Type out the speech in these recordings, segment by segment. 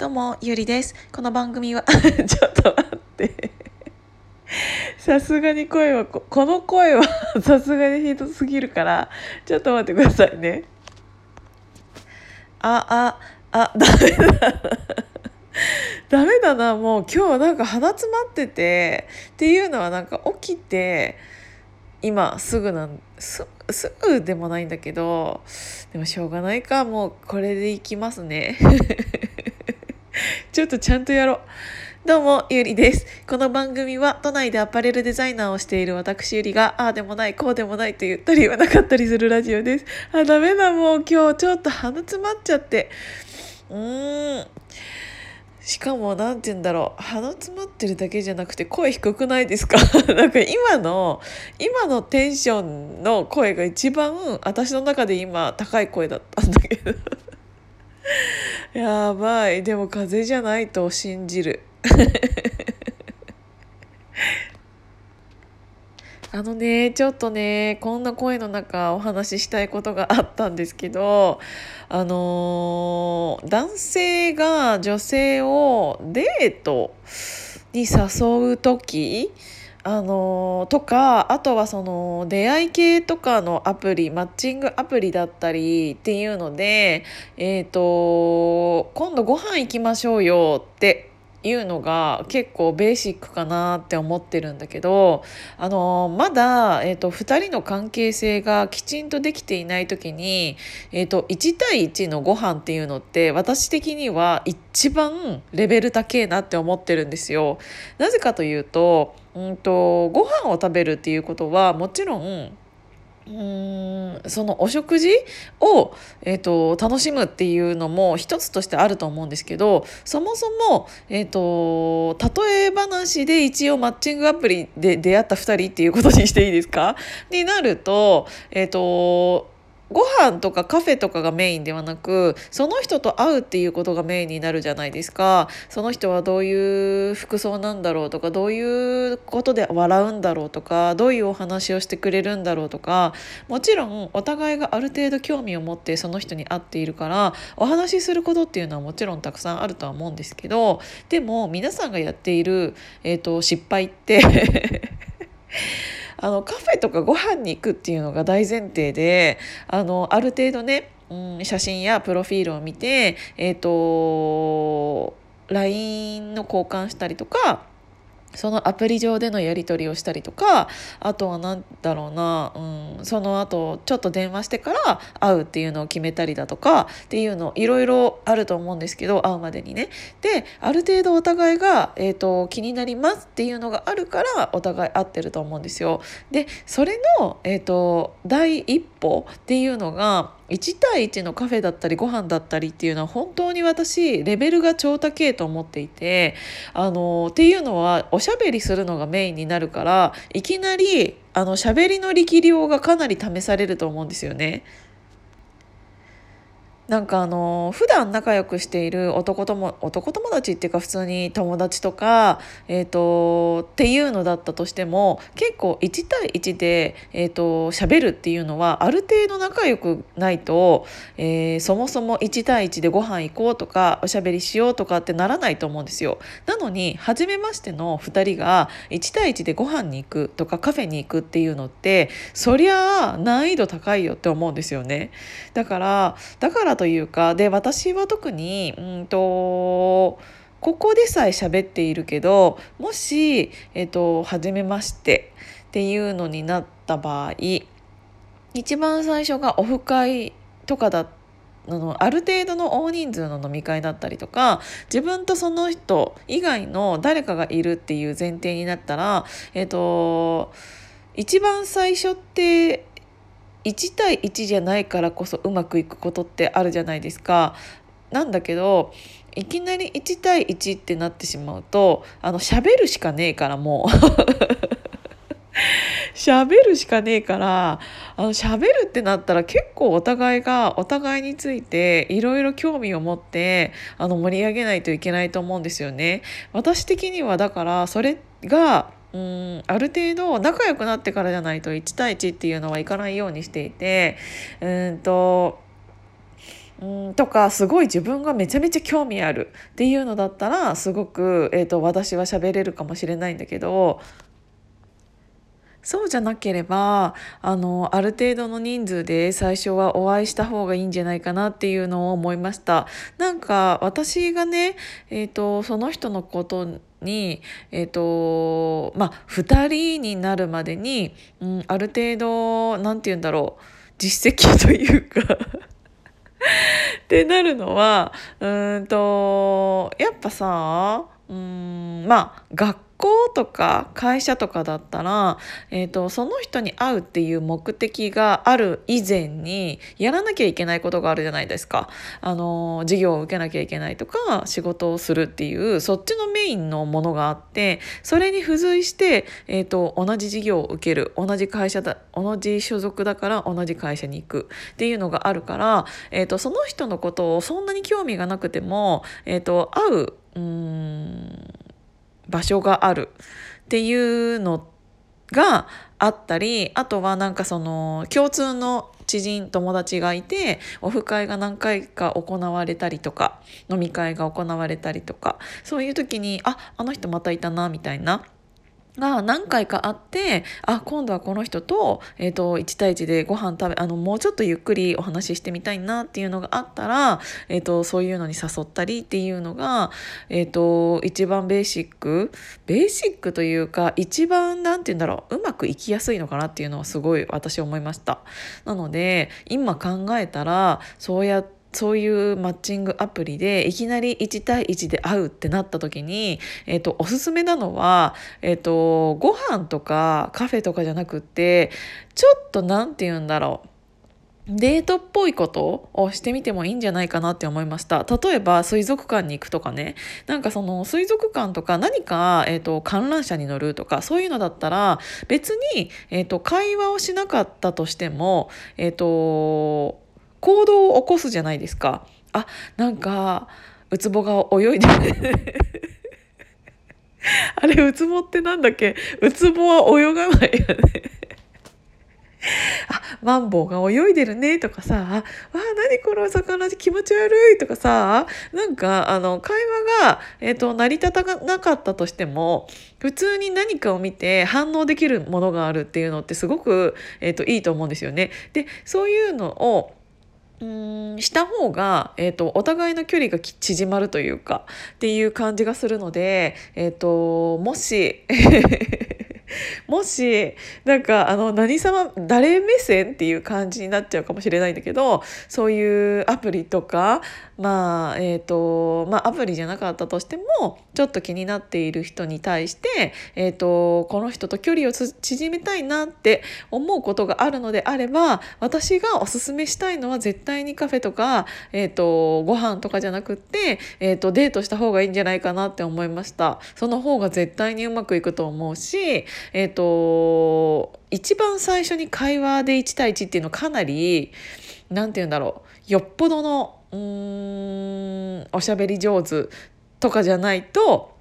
どうもゆりです。この番組は ちょっと待って。さすがに声はここの声は さすがにひどすぎるからちょっと待ってくださいね。あああ ダメだ。ダメだな。もう今日はなんか鼻詰まっててっていうのはなんか起きて今すぐなんすすぐでもないんだけどでもしょうがないか。もうこれでいきますね。ちょっとちゃんとやろう。どうもゆりです。この番組は都内でアパレルデザイナーをしている私ゆりがああでもないこうでもないと言ったり言わなかったりするラジオです。あダメだもう今日ちょっと鼻詰まっちゃって。うーん。しかも何て言うんだろう。鼻詰まってるだけじゃなくて声低くないですか？なんか今の今のテンションの声が一番私の中で今高い声だったんだけど。やばい。でも風邪じゃないと信じる。あのねちょっとねこんな声の中お話ししたいことがあったんですけどあのー、男性が女性をデートに誘う時あのとかあとはその出会い系とかのアプリマッチングアプリだったりっていうのでえっ、ー、と今度ご飯行きましょうよっていうのが結構ベーシックかなって思ってるんだけどあのまだ、えーと、2人の関係性がきちんとできていない時に、えーと、1対1のご飯っていうのって私的には一番レベル高えなって思ってるんですよ。なぜかというと,、うんとご飯を食べるっていうことはもちろんうんそのお食事を、えーと、楽しむっていうのも一つとしてあると思うんですけどそもそも、えーと、例え話で一応マッチングアプリで出会った2人っていうことにしていいですか？になると,、えーとご飯とかカフェとかがメインではなくその人と会うっていうことがメインになるじゃないですか。その人はどういう服装なんだろうとかどういうことで笑うんだろうとかどういうお話をしてくれるんだろうとか。もちろんお互いがある程度興味を持ってその人に会っているからお話しすることっていうのはもちろんたくさんあるとは思うんですけどでも皆さんがやっている、えーと失敗って あのカフェとかご飯に行くっていうのが大前提であのある程度ね、うん、写真やプロフィールを見てえっ、ー、と LINE の交換したりとかそのアプリ上でのやり取りをしたりとかあとは何だろうな、うん、その後ちょっと電話してから会うっていうのを決めたりだとかっていうのいろいろあると思うんですけど会うまでにね。である程度お互いが、えーと、気になりますっていうのがあるからお互い会ってると思うんですよ。でそれの、えーと第一歩っていうのが1対1のカフェだったりご飯だったりっていうのは本当に私レベルが超高えと思っていてあのっていうのはおしゃべりするのがメインになるからいきなりあの喋りの力量がかなり試されると思うんですよね。なんかあの普段仲良くしている男友男友達っていうか普通に友達とか、えーと、っていうのだったとしても結構1対1で、えーと、喋るっていうのはある程度仲良くないと、えー、そもそも1対1でご飯行こうとかおしゃべりしようとかってならないと思うんですよ。なのに初めましての2人が1対1でご飯に行くとかカフェに行くっていうのってそりゃ難易度高いよって思うんですよね。だからだからというかで私は特にうんとここでさえ喋っているけどもし、えっと、初めましてっていうのになった場合一番最初がオフ会とかだあのある程度の大人数の飲み会だったりとか自分とその人以外の誰かがいるっていう前提になったらえっと一番最初って1対1じゃないからこそうまくいくことってあるじゃないですか。なんだけどいきなり1対1ってなってしまうとあの喋るしかねえからもう 喋るしかねえからあの喋るってなったら結構お互いがお互いについていろいろ興味を持ってあの盛り上げないといけないと思うんですよね。私的にはだからそれがうんある程度仲良くなってからじゃないと1対1っていうのはいかないようにしていてうんとうんとかすごい自分がめちゃめちゃ興味あるっていうのだったらすごく、えーと、私は喋れるかもしれないんだけどそうじゃなければあのある程度の人数で最初はお会いした方がいいんじゃないかなっていうのを思いました。なんか私がね、えーと、その人のことに、えーとまあ、2人になるまでに、うん、ある程度何て言うんだろう実績というか ってなるのはうんとやっぱさうんまあ学校とか会社とかだったら、えーと、その人に会うっていう目的がある以前にやらなきゃいけないことがあるじゃないですか。あの授業を受けなきゃいけないとか仕事をするっていうそっちのメインのものがあってそれに付随して、えーと、同じ授業を受ける同じ会社だ同じ所属だから同じ会社に行くっていうのがあるから、えーと、その人のことをそんなに興味がなくても、えー、と会ううん場所があるっていうのがあったりあとはなんかその共通の知人友達がいてオフ会が何回か行われたりとか飲み会が行われたりとかそういう時にああの人またいたなみたいなが何回かあってあ今度はこの人と,、えーと、1対1でご飯食べあのもうちょっとゆっくりお話ししてみたいなっていうのがあったら、えーと、そういうのに誘ったりっていうのが、えーと、一番ベーシックベーシックというか一番何て言うんだろううまくいきやすいのかなっていうのはすごい私思いました。なので今考えたらそうやってそういうマッチングアプリでいきなり1対1で会うってなった時に、えーと、おすすめなのは、えーと、ご飯とかカフェとかじゃなくってちょっと何て言うんだろう。デートっぽいことをしてみてもいいんじゃないかなって思いました。例えば水族館に行くとかね。なんかその水族館とか何か、えーと、観覧車に乗るとかそういうのだったら別に、えーと、会話をしなかったとしてもえっ、ー、と行動を起こすじゃないですか。あなんかウツボが泳いでる。あれウツボってなんだっけ？ウツボは泳がないよね。あマンボウが泳いでるね。とかさ「わあ何この魚気持ち悪い」とかさ。なんかあの会話が、えーと、成り立たなかったとしても普通に何かを見て反応できるものがあるっていうのってすごく、えーといいと思うんですよね。でそういうのをうんした方が、えーと、お互いの距離が縮まるというかっていう感じがするので、えーともし もしなんかあの何様誰目線っていう感じになっちゃうかもしれないんだけどそういうアプリとかまあえっ、ー、とまあアプリじゃなかったとしてもちょっと気になっている人に対して、えーと、この人と距離を縮めたいなって思うことがあるのであれば私がおすすめしたいのは絶対にカフェとか、えーと、ご飯とかじゃなくって、えーとデートした方がいいんじゃないかなって思いました。その方が絶対にうまくいくと思うしえっ、ー、と一番最初に会話で1対1っていうのかなり何て言うんだろうよっぽどのうんおしゃべり上手とかじゃないと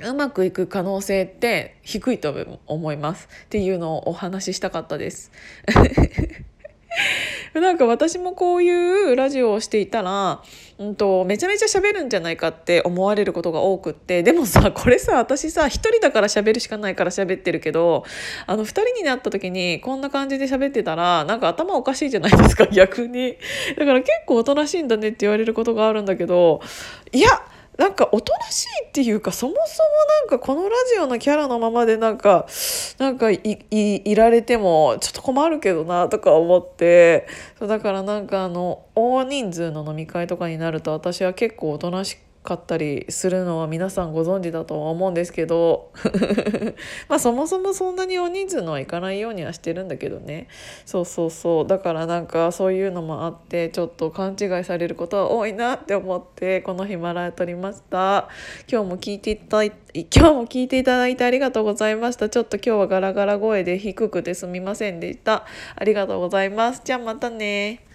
うまくいく可能性って低いと思いますっていうのをお話ししたかったです。なんか私もこういうラジオをしていたら、うんと、めちゃめちゃ喋るんじゃないかって思われることが多くってでもさ これさ私さ1人だから喋るしかないから喋ってるけどあの2人になった時にこんな感じで喋ってたらなんか頭おかしいじゃないですか逆に。だから結構おとなしいんだねって言われることがあるんだけどいやなんかおとなしいっていうかそもそもなんかこのラジオのキャラのままでなんかなんかいいられてもちょっと困るけどなとか思ってそうだからなんかあの大人数の飲み会とかになると私は結構おとなしくかったりするのは皆さんご存知だとは思うんですけど まあそもそもそんなに大人数のはいかないようにはしてるんだけどね。そうそうそう。だからなんかそういうのもあってちょっと勘違いされることは多いなって思ってこのヒマラヤ撮りました。今日も聞いていただいて今日も聞いていただいてありがとうございました。ちょっと今日はガラガラ声で低くてすみませんでした。ありがとうございます。じゃあまたね。